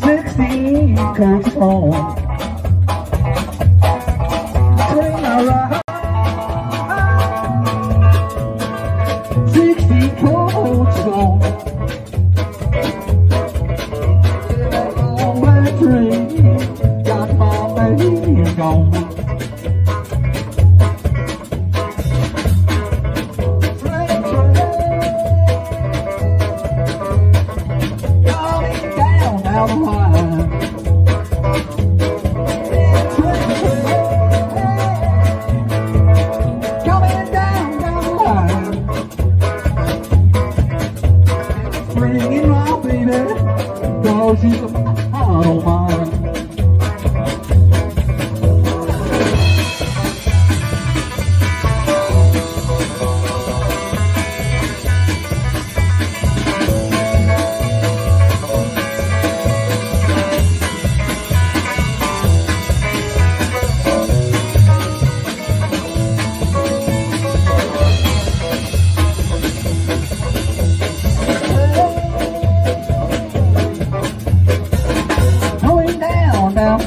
Sixteen comes home. bringing my baby. Cause she's a don't mind.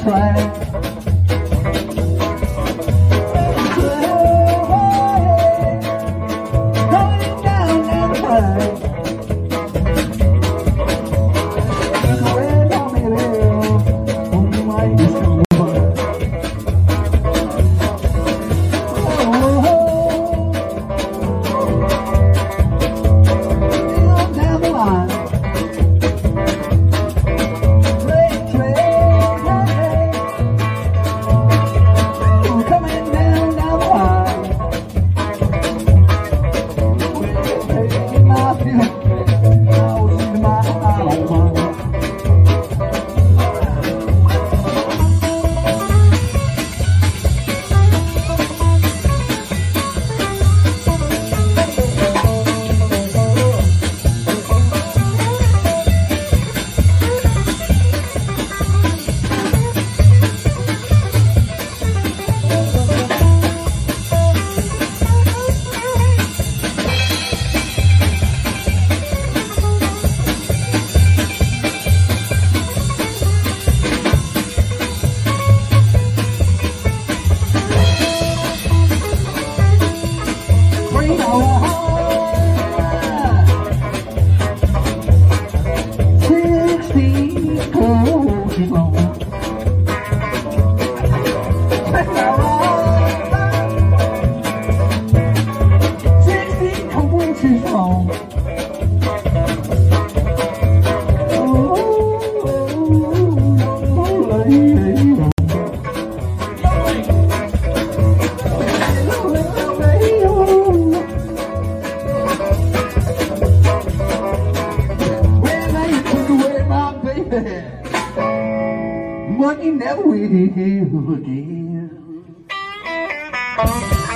friends Money never will again. Música